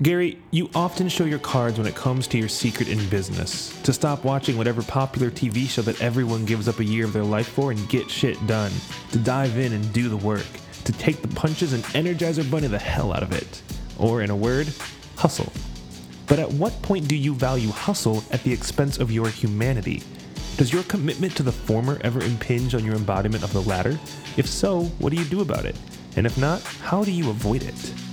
Gary, you often show your cards when it comes to your secret in business. To stop watching whatever popular TV show that everyone gives up a year of their life for and get shit done. To dive in and do the work. To take the punches and Energizer Bunny the hell out of it. Or, in a word, hustle. But at what point do you value hustle at the expense of your humanity? Does your commitment to the former ever impinge on your embodiment of the latter? If so, what do you do about it? And if not, how do you avoid it?